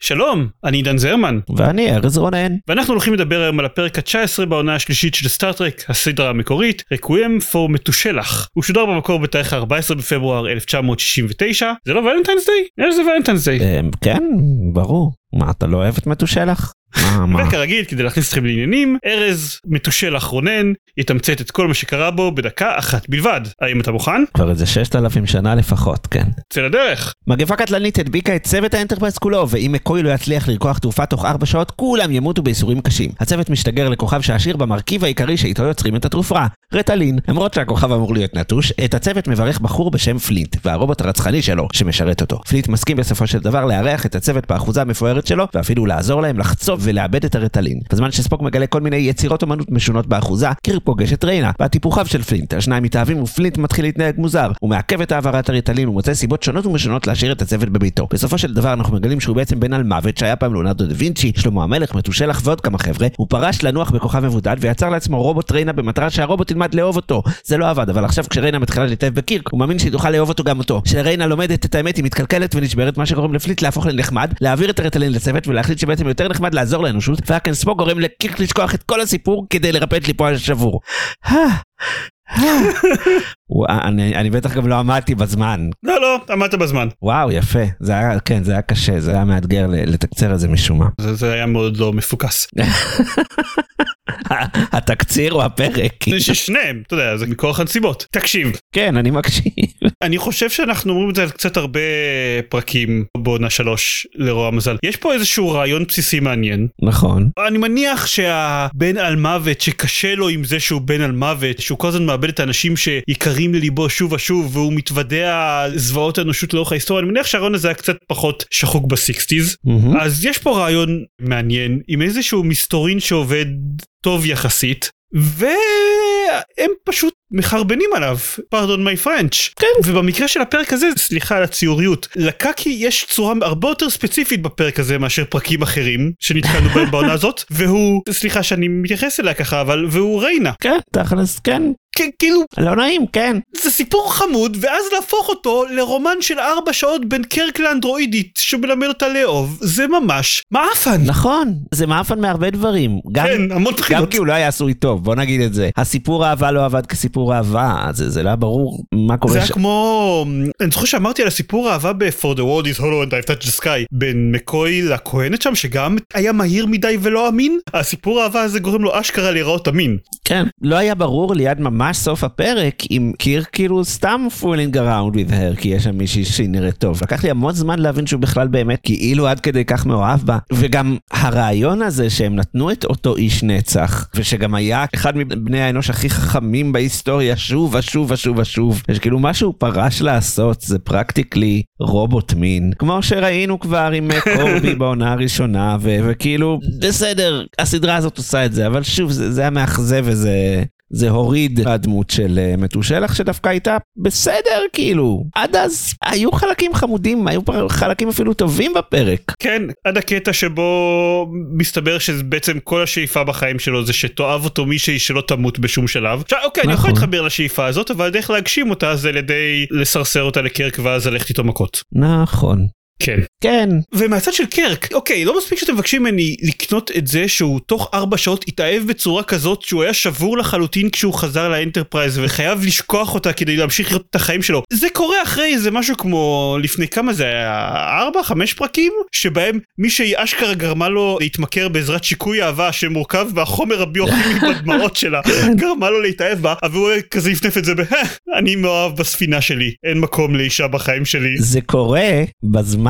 שלום, אני עידן זרמן, ואני ארז רונן. ואנחנו הולכים לדבר היום על הפרק ה-19 בעונה השלישית של סטארט-טרק, הסדרה המקורית, רקוויאם פור מתושלח. הוא שודר במקור בתאריך 14 בפברואר 1969, זה לא ולנטיינס דיי? איזה ולנטיינס דיי? כן, ברור. מה, אתה לא אוהב את מתושלח? וכרגיל, כדי להכניס אתכם לעניינים, ארז מתושלח רונן יתמצת את כל מה שקרה בו בדקה אחת בלבד. האם אתה מוכן? כבר איזה ששת אלפים שנה לפחות, כן. צא לדרך. מגפה קטלנית הדביקה את צוות האנטרפרייז כולו, ואם מקוי לא יצליח לרקוח תרופה תוך ארבע שעות, כולם ימותו בייסורים קשים. הצוות משתגר לכוכב שעשיר במרכיב העיקרי שאיתו יוצרים את התרופה, רטלין. למרות שהכוכב אמור להיות נטוש, את הצוות מברך בחור בשם פלינט, והרובוט הרצחני שלו, שמשרת אותו. פלינט מסכים בסופו של דבר לארח את הצוות באחוזה המפוארת שלו, ואפילו לעזור להם לחצוב ולעבד את הרטלין. בזמן שספוק מגלה כל מיני יצירות אומנות משונות באחוזה, קירק פוגש את ריינה, בת טיפוחיו של פלינט. השניים מתאהבים ופלינט מתחיל להתנהג מוזר. הוא מעכב את העברת הרטלין ומוצא סיבות שונות ומשונות להשאיר את הצוות בביתו. בסופו של דבר אנחנו מגלים שהוא בעצם בן אלמוות שהיה פעם לאונרדו דה וינצ'י, שלמה המלך, מתושלח ועוד כמה חבר'ה. הוא פרש לנוח בכוכב מבודד ויצר לעצמו רובוט ריינה במטרה שהרובוט ילמד לאהוב אותו. זה לא עבד, אבל עכשיו כשריינה מתחילה להתאהב בקירק, הוא מאמין שהיא תוכל לאהוב אותו גם אותו. כשריינה לומדת את האמת היא מתקלקלת ונשברת, מה שגורם לפליט להפוך לנחמד, להעביר את הרטלין לצוות ולהחליט שבעצם יותר נחמד לעזור לאנושות, והקן ספוק גורם לקירק לשכוח את כל הסיפור כדי לרפא את ליפו השבור. וואו, אני, אני בטח גם לא עמדתי בזמן. לא, לא, עמדת בזמן. וואו, יפה. זה היה, כן, זה היה קשה, זה היה מאתגר לתקצר את זה משום מה. זה, זה היה מאוד לא מפוקס. התקציר או הפרק? זה ששניהם, אתה יודע, זה מכוח הנסיבות. תקשיב, כן, אני מקשיב. אני חושב שאנחנו אומרים את זה על קצת הרבה פרקים בעונה שלוש לרוע המזל. יש פה איזשהו רעיון בסיסי מעניין. נכון. אני מניח שהבן על מוות שקשה לו עם זה שהוא בן על מוות, שהוא כל הזמן מאבד את האנשים שיקרים לליבו שוב ושוב והוא מתוודע על זוועות האנושות לאורך ההיסטוריה, אני מניח שהרעיון הזה היה קצת פחות שחוק בסיקסטיז. מהמם. אז יש פה רעיון מעניין עם איזשהו מסתורין שעובד טוב יחסית. והם פשוט מחרבנים עליו, פרדון מי פרנץ'. כן. ובמקרה של הפרק הזה, סליחה על הציוריות, לקקי יש צורה הרבה יותר ספציפית בפרק הזה מאשר פרקים אחרים שנתקלנו בהם בעונה הזאת, והוא, סליחה שאני מתייחס אליה ככה, אבל, והוא ריינה. כן, תכלס, כן. כן, כאילו, לא נעים, כן. זה סיפור חמוד, ואז להפוך אותו לרומן של ארבע שעות בין קרק לאנדרואידית שמלמד אותה לאהוב, זה ממש מעפן. נכון, זה מאפן מהרבה דברים. גם, כן, המון גם בחינות. כי הוא לא היה עשוי טוב, בוא נגיד את זה. הסיפור אהבה לא עבד כסיפור אהבה, זה, זה לא היה ברור מה זה קורה היה שם. כמו, אני זוכר שאמרתי על הסיפור האהבה ב-For the world is hollow and I've touched the sky בין מקוי לכהנת שם שגם היה מהיר מדי ולא אמין, הסיפור האהבה הזה גורם לו אשכרה להיראות אמין. כן, לא היה ברור ליד ממש סוף הפרק אם קירק כאילו סתם fooling around with her כי יש שם מישהי שהיא נראית טוב. לקח לי המון זמן להבין שהוא בכלל באמת כאילו עד כדי כך מאוהב בה. וגם הרעיון הזה שהם נתנו את אותו איש נצח ושגם היה אחד מבני האנוש הכי חכמים בהיסטוריה שוב ושוב ושוב ושוב. שכאילו מה שהוא פרש לעשות זה פרקטיקלי רובוט מין. כמו שראינו כבר עם אה, קורבי בעונה הראשונה ו- וכאילו בסדר הסדרה הזאת עושה את זה אבל שוב זה, זה היה מאכזב וזה זה הוריד הדמות של אה, מתושלח שדווקא הייתה בסדר כאילו עד אז היו חלקים חמודים היו חלקים אפילו טובים בפרק. כן, עד הקטע שבו מסתבר שבעצם כל השאיפה בחיים שלו זה שתאהב אותו מישהי שלא תמות בשום שלב. עכשיו אוקיי, אני יכול נכון. להתחבר לשאיפה הזאת, אבל הדרך להגשים אותה זה על ידי לסרסר אותה לקרק ואז ללכת איתו מכות. נכון. כן. כן ומהצד של קירק, אוקיי, לא מספיק שאתם מבקשים ממני לקנות את זה שהוא תוך ארבע שעות התאהב בצורה כזאת שהוא היה שבור לחלוטין כשהוא חזר לאנטרפרייז וחייב לשכוח אותה כדי להמשיך לחיות את החיים שלו. זה קורה אחרי איזה משהו כמו לפני כמה זה היה ארבע חמש פרקים שבהם מישהי אשכרה גרמה לו להתמכר בעזרת שיקוי אהבה שמורכב מהחומר הביוכימי בדמעות שלה גרמה לו להתאהב בה אבל הוא כזה יפנף את זה ב "אה, אני מאוהב בספינה שלי אין מקום לאישה בחיים שלי. זה קורה בזמן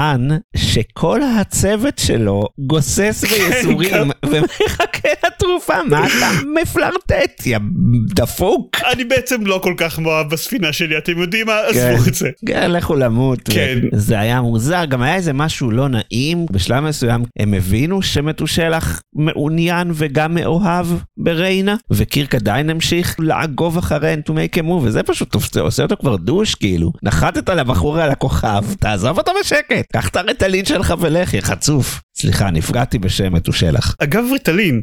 שכל הצוות שלו גוסס בייסורים ומחכה לתרופה מה אתה מפלרטט, יא דפוק? אני בעצם לא כל כך מאוהב בספינה שלי, אתם יודעים מה? כן. עזבו את זה. כן, לכו למות. כן. זה היה מוזר, גם היה איזה משהו לא נעים. בשלב מסוים הם הבינו שמתושלח מעוניין וגם מאוהב בריינה, וקירק עדיין המשיך לעקוב אחריה to make a move, וזה פשוט עושה אותו כבר דוש, כאילו. נחתת לבחור על הכוכב, תעזוב אותו בשקט, קח את הרטלין שלך ולך, יא חצוף. סליחה, נפגעתי בשם מתושלח. אגב ריטלין,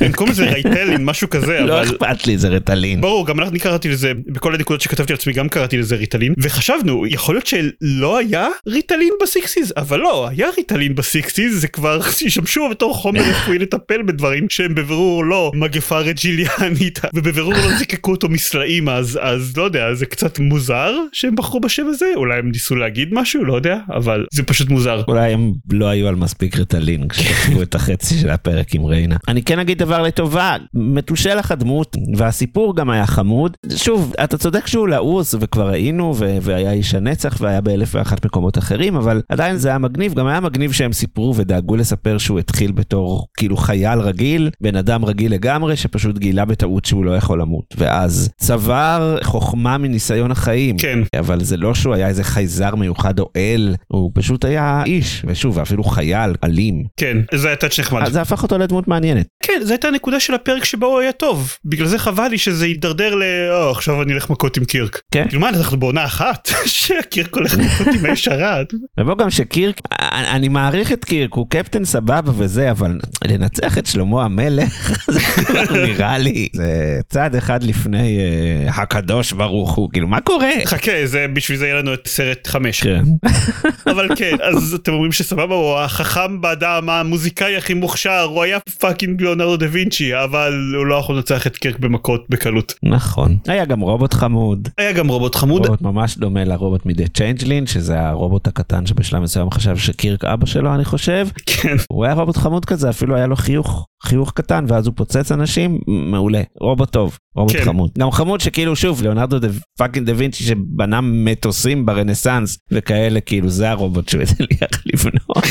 הם קוראים לזה רייטלין, משהו כזה, לא אבל... אכפת לי, זה רטלין. ברור, גם אני קראתי לזה, בכל הנקודות שכתבתי לעצמי גם קראתי לזה ריטלין, וחשבנו, יכול להיות שלא היה ריטלין ב sixties, אבל לא, היה ריטלין ב sixties, זה כבר השתמשו בתור חומר רפואי לטפל בדברים שהם בבירור לא מגפה רג'יליאנית, ובבירור לא זיקקו אותו מסלעים, אז, אז לא יודע, זה קצת מוזר שהם בחרו בשם הזה, אולי הם ניסו להגיד משהו, לא יודע, אבל זה פשוט מוזר. אולי הם לא היו על מספיק רטלין כשכתבו את החצי של הפרק עם ריינה. אני כן אגיד דבר לטובה, מתושלח הדמות והסיפור גם היה חמוד. שוב, אתה צודק שהוא לעוס וכבר ראינו ו- והיה איש הנצח והיה באלף ואחת מקומות אחרים, אבל עדיין זה היה מגניב, גם היה מגניב שהם סיפרו ודאגו לספר שהוא התחיל בתור כאילו חייל רגיל, בן אדם רגיל לגמרי שפשוט גילה בטעות שהוא לא יכול למות. ואז צבר חוכמה מניסיון החיים. כן. אבל זה לא שהוא היה איזה חייזר מיוחד או אל, הוא פשוט היה איש, ושוב, אפילו חייל, אלים. כן, זה היה טאצ' נחמד. זה הפך אותו לדמות מעניינת. כן, זו הייתה הנקודה של הפרק שבו הוא היה טוב. בגלל זה חבל לי שזה יידרדר ל... או, עכשיו אני אלך מכות עם קירק. כן. כאילו מה, אנחנו בעונה אחת? שהקירק הולך מכות עם האש הרד. ובוא גם שקירק, אני מעריך את קירק, הוא קפטן סבבה וזה, אבל לנצח את שלמה המלך, זה כבר נראה לי, זה צעד אחד לפני אה, הקדוש ברוך הוא, כאילו, מה קורה? חכה, בשביל זה יהיה לנו את סרט חמש. כן. אבל כן, אז אתם אומרים שסבבה, הוא החכם באדם, המוזיקאי הכי מוכשר, הוא היה fucking ליאונרדו דה וינצ'י, אבל הוא לא יכול לנצח את קירק במכות בקלות. נכון. היה גם רובוט חמוד. היה גם רובוט חמוד. רובוט ממש דומה לרובוט מ The Changeling, שזה הרובוט הקטן שבשלב מסוים חשב שקירק אבא שלו, אני חושב. כן. הוא היה רובוט חמוד כזה, אפילו היה לו חיוך, חיוך קטן, ואז הוא פוצץ אנשים, מעולה. רובוט טוב, רובוט כן. חמוד. גם חמוד שכאילו, שוב, ליאונרדו דה fucking דה וינצ'י שבנה מטוסים ברנסאנס, וכאלה, כאילו, זה הרובוט שהוא הצליח לבנות.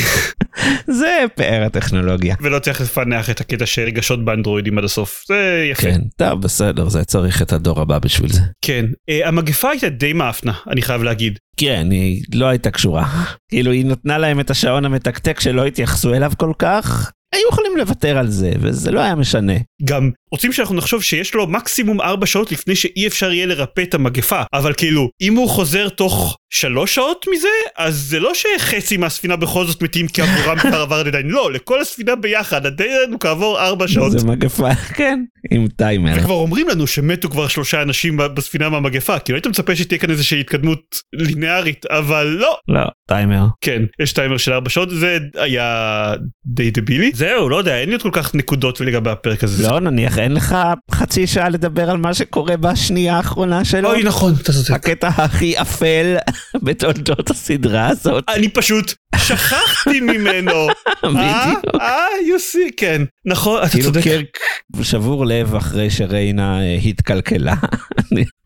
זה פאר הטכנולוגיה. ולא צריך לפענח את הקטע של רגשות באנדרואידים עד הסוף. זה יפה. כן, טוב, בסדר, זה צריך את הדור הבא בשביל זה. כן. אה, המגפה הייתה די מעפנה, אני חייב להגיד. כן, היא לא הייתה קשורה. כאילו, היא נתנה להם את השעון המתקתק שלא התייחסו אליו כל כך. היו יכולים לוותר על זה, וזה לא היה משנה. גם רוצים שאנחנו נחשוב שיש לו מקסימום 4 שעות לפני שאי אפשר יהיה לרפא את המגפה אבל כאילו אם הוא חוזר תוך 3 שעות מזה אז זה לא שחצי מהספינה בכל זאת מתים כי עבורם כבר עבר עדיין לא לכל הספינה ביחד עדיין כעבור 4 שעות. זה מגפה, כן, עם טיימר. וכבר אומרים לנו שמתו כבר שלושה אנשים בספינה מהמגפה כאילו היית מצפה שתהיה כאן איזושהי התקדמות לינארית אבל לא לא, טיימר. כן יש טיימר של 4 שעות זה היה די דבילי זהו לא יודע אין לי עוד כל כך נקודות לגבי הפרק הזה. לא, נניח אין לך חצי שעה לדבר על מה שקורה בשנייה האחרונה שלו. אוי נכון אתה צודק. הקטע הכי אפל בתולדות הסדרה הזאת. אני פשוט שכחתי ממנו. אה? בדיוק. אה, יוסי, כן. נכון, אתה כאילו צודק. קירק שבור לב אחרי שריינה אה, התקלקלה.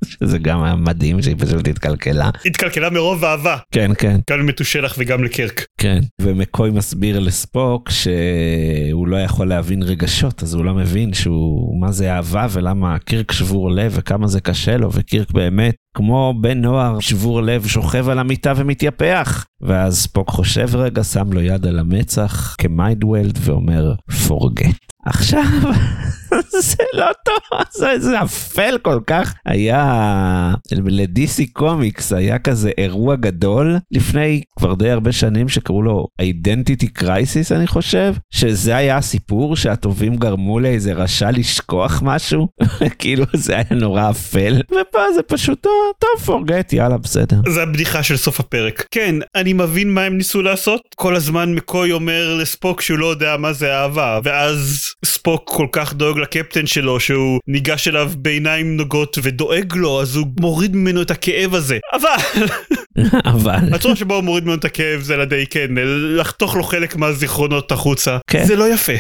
שזה גם היה מדהים שהיא פשוט התקלקלה. התקלקלה מרוב אהבה. כן, כן. גם למתושלח וגם לקירק. כן. ומקוי מסביר לספוק שהוא לא יכול להבין רגשות, אז הוא לא מבין שהוא, מה זה אהבה ולמה קירק שבור לב וכמה זה קשה לו, וקירק באמת, כמו בן נוער שבור לב, שוכב על המיטה ומתייפח. ואז ספוק חושב רגע, שם לו יד על המצח כ mind meld ואומר, forget. עכשיו, זה לא טוב, זה, זה אפל כל כך. היה, ל DC Comics היה כזה אירוע גדול לפני כבר די הרבה שנים שקראו לו Identity Crisis אני חושב, שזה היה הסיפור שהטובים גרמו לאיזה רשע לשכוח משהו, כאילו זה היה נורא אפל, ופה זה פשוט, "אה, טוב, פורגט, יאללה, בסדר. זה הבדיחה של סוף הפרק. כן, אני מבין מה הם ניסו לעשות. כל הזמן מקוי אומר לספוק שהוא לא יודע מה זה אהבה, ואז ספוק כל כך דואג לקפטן שלו שהוא ניגש אליו בעיניים נוגות ודואג לו, אז הוא מוריד ממנו את הכאב הזה. אבל אבל, הצורה שבה הוא מוריד ממנו את הכאב זה על ידי כן, לחתוך לו חלק מהזיכרונות החוצה. כן. זה לא יפה.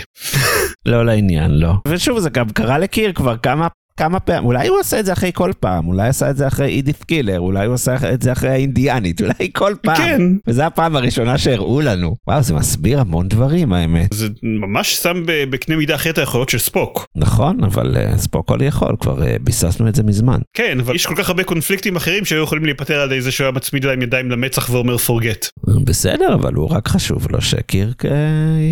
לא לעניין, לא. ושוב, זה גם קרה לקיר כבר כמה כמה פעמים, אולי הוא עושה את זה אחרי כל פעם, אולי עשה את זה אחרי אידית' קילר, אולי הוא עשה את זה אחרי האינדיאנית, אולי כל פעם. כן. וזו הפעם הראשונה שהראו לנו. וואו, זה מסביר המון דברים האמת. זה ממש שם בקנה מידה אחרת היכולות של ספוק. נכון, אבל uh, ספוק כל יכול, כבר uh, ביססנו את זה מזמן. כן, אבל יש כל כך הרבה קונפליקטים אחרים שהיו יכולים להיפטר על ידי זה שהוא היה מצמיד להם ידיים למצח ואומר פורגט. בסדר, אבל הוא רק חשוב לו שקירק uh,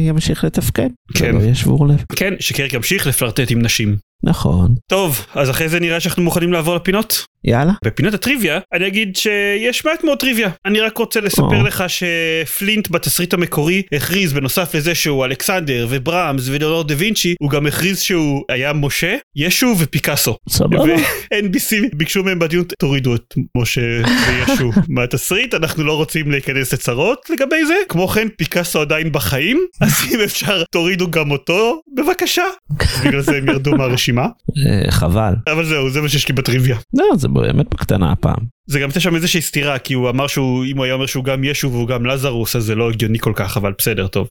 ימשיך לתפקד. כן. ולא ישבור לב. כן, שקרק ימשיך לפלרטט עם נשים. נכון. טוב, אז אחרי זה נראה שאנחנו מוכנים לעבור לפינות. יאללה. בפינת הטריוויה אני אגיד שיש מעט מאוד טריוויה אני רק רוצה לספר או. לך שפלינט בתסריט המקורי הכריז בנוסף לזה שהוא אלכסנדר וברמס ולאונרד דה וינצ'י הוא גם הכריז שהוא היה משה ישו ופיקאסו. סבבה. ו-NBC ביקשו מהם בדיון תורידו את משה וישו מהתסריט אנחנו לא רוצים להיכנס לצרות לגבי זה כמו כן פיקאסו עדיין בחיים אז אם אפשר תורידו גם אותו בבקשה בגלל זה הם ירדו מהרשימה אה, חבל. אבל זהו זה מה שיש לי בטריוויה. באמת בקטנה הפעם. זה גם נותן שם איזושהי סתירה כי הוא אמר שהוא אם הוא היה אומר שהוא גם ישו והוא גם לזרוס אז זה לא הגיוני כל כך אבל בסדר טוב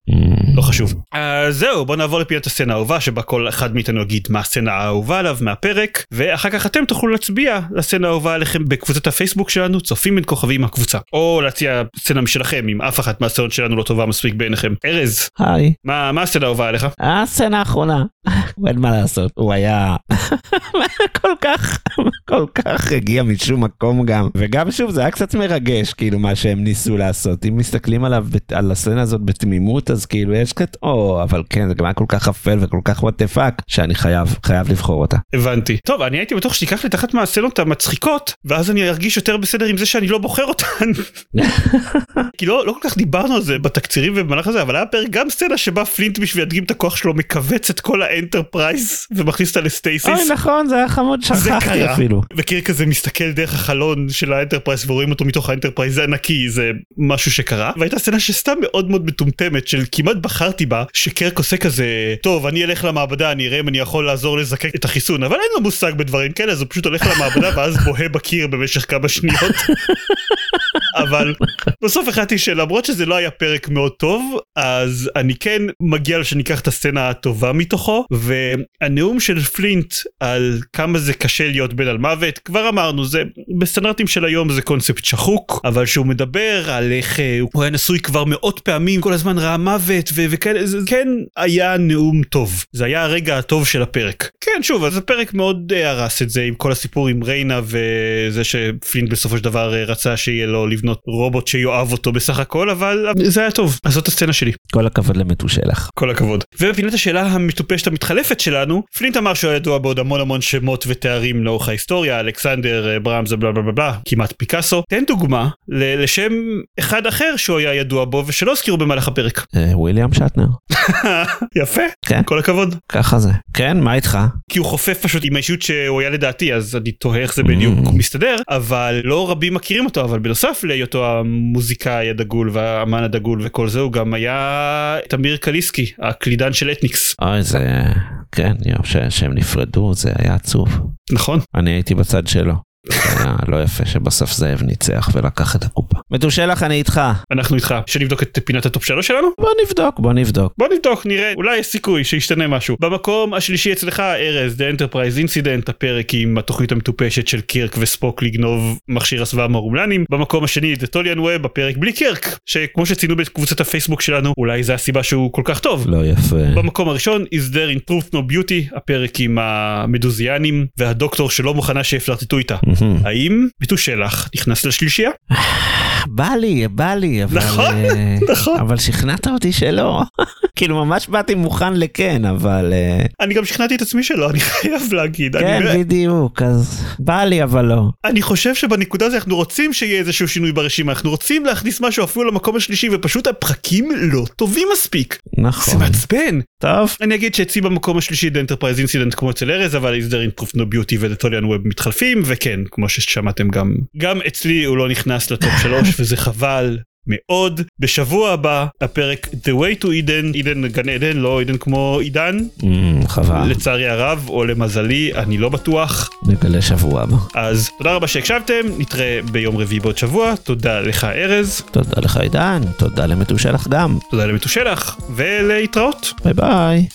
לא חשוב. אז זהו בוא נעבור לפינת הסצנה האהובה שבה כל אחד מאיתנו יגיד מה הסצנה האהובה עליו מהפרק ואחר כך אתם תוכלו להצביע לסצנה האהובה עליכם בקבוצת הפייסבוק שלנו צופים בין כוכבים הקבוצה או להציע סצנה משלכם אם אף אחת מהסצנות שלנו לא טובה מספיק בעיניכם. ארז היי. מה מה הסצנה האהובה עליך? הסצנה האחרונה. אין מה לעשות, הוא היה כל כך, כל כך הגיע משום מקום גם. וגם שוב, זה היה קצת מרגש, כאילו, מה שהם ניסו לעשות. אם מסתכלים עליו, על הסצנה הזאת בתמימות, אז כאילו, יש קצת, או, אבל כן, זה גם היה כל כך אפל וכל כך what fuck, שאני חייב, חייב לבחור אותה. הבנתי. טוב אני הייתי בטוח שתיקח לי את אחת מהסצנות המצחיקות ואז אני ארגיש יותר בסדר עם זה שאני לא בוחר אותן. כי לא, לא כל כך דיברנו על זה בתקצירים ובמהלך הזה אבל היה פרק גם סצנה שבה פלינט בשביל להדגים את הכוח שלו מכווץ את כל האנטרפרייז ומכניס אותה ל stasis. אוי, נכון, זה היה חמוד, שכחתי אפילו. וקירק כזה מסתכל דרך החלון של האנטרפרייז ורואים אותו מתוך האנטרפרייז זה ענקי זה משהו שקרה והייתה סצנה שסתם מאוד מאוד מטומטמת של כמעט בחרתי בה שקירק עושה כזה טוב אני אלך למעבדה אני אראה אם אני יכול לעזור לזקק את החיסון אבל אין לו מושג בדברים כאלה אז הוא פשוט הולך למעבדה ואז בוהה בקיר במשך כמה שניות. אבל בסוף החלטתי שלמרות שזה לא היה פרק מאוד טוב אז אני כן מגיע שניקח את הסצנה הטובה מתוכו והנאום של פלינט על כמה זה קשה להיות בן על מוות כבר אמרנו זה בסטנדרטים של היום זה קונספט שחוק אבל שהוא מדבר על איך אה, הוא היה נשוי כבר מאות פעמים כל הזמן ראה מוות ו- וכאלה זה כן היה נאום טוב זה היה הרגע הטוב של הפרק כן שוב אז הפרק מאוד אה, הרס את זה עם כל הסיפור עם ריינה וזה שפלינט בסופו של דבר אה, רצה שיהיה לו לבנות רובוט שיואב אותו בסך הכל אבל זה היה טוב אז זאת הסצנה שלי כל הכבוד למתושלח. כל הכבוד. ובפינת השאלה המטופשת המתחלפת שלנו, פלינט אמר שהוא ידוע בעוד המון המון שמות ותארים לאורך ההיסטוריה, אלכסנדר, אה, ברמס, בלה בלה בלה כמעט פיקאסו. תן דוגמה ל- לשם אחד אחר שהוא היה ידוע בו ושלא הזכירו במהלך הפרק. אה, וויליאם שטנר. יפה, כן. כל הכבוד. ככה זה. כן, מה איתך? כי הוא חופף פשוט עם האישיות שהוא היה לדעתי אז אני תוהה איך זה בדיוק Mm. מסתדר אבל לא רבים מכירים אותו אבל בנוסף להיותו המוזיקאי הדגול והאמן הדגול וכל זה הוא גם היה תמיר קליסקי הקלידן של אתניקס אוי, זה... כן, יום שהם נפרדו, זה היה עצוב. נכון אני הייתי בצד שלו. היה לא יפה שבסוף זאב ניצח ולקח את הקופה. מתושלח, אני איתך. אנחנו איתך שנבדוק את פינת ה top שלוש שלנו בוא נבדוק, בוא נבדוק. בוא נבדוק נראה אולי יש סיכוי שישתנה משהו במקום השלישי אצלך ארז The Enterprise Incident הפרק עם התוכנית המטופשת של קירק וספוק לגנוב מכשיר הסוואה מהרומלנים במקום השני The Tholian Web הפרק בלי קירק שכמו שציינו בקבוצת הפייסבוק שלנו אולי זה הסיבה שהוא כל כך טוב. לא יפה. במקום הראשון is there in truth no beauty הפרק עם המדוזיאנים והדוקטור שלא מוכנה שיפלרטטו איתה. האם ביטושלח נכנס לשלישייה? בא לי, בא לי, אבל... נכון, אה, נכון. אבל שכנעת אותי שלא. כאילו ממש באתי מוכן לכן, אבל... אה, אני גם שכנעתי את עצמי שלא אני חייב להגיד. כן, בדיוק, אז בא לי, אבל לא. אני חושב שבנקודה הזו אנחנו רוצים שיהיה איזשהו שינוי ברשימה אנחנו רוצים להכניס משהו אפילו למקום השלישי ופשוט הפרקים לא טובים מספיק זה נכון. מעצבן טוב. אני אגיד שאצלי במקום השלישי The Enterprise Incident כמו אצל ארז אבל is there in proof no beauty Tolian Web מתחלפים וכן כמו ששמעתם גם גם אצלי הוא לא נכנס לטופ שלוש וזה חבל. מאוד בשבוע הבא הפרק The Way to Eden עידן גן עדן לא עידן כמו עידן אמ, חבל. לצערי הרב או למזלי אני לא בטוח נגלה שבוע הבא. אז תודה רבה שהקשבתם, נתראה ביום רביעי בעוד שבוע, תודה לך ארז, תודה לך עידן, תודה למתושלח גם. תודה למתושלח, ולהתראות. ביי ביי.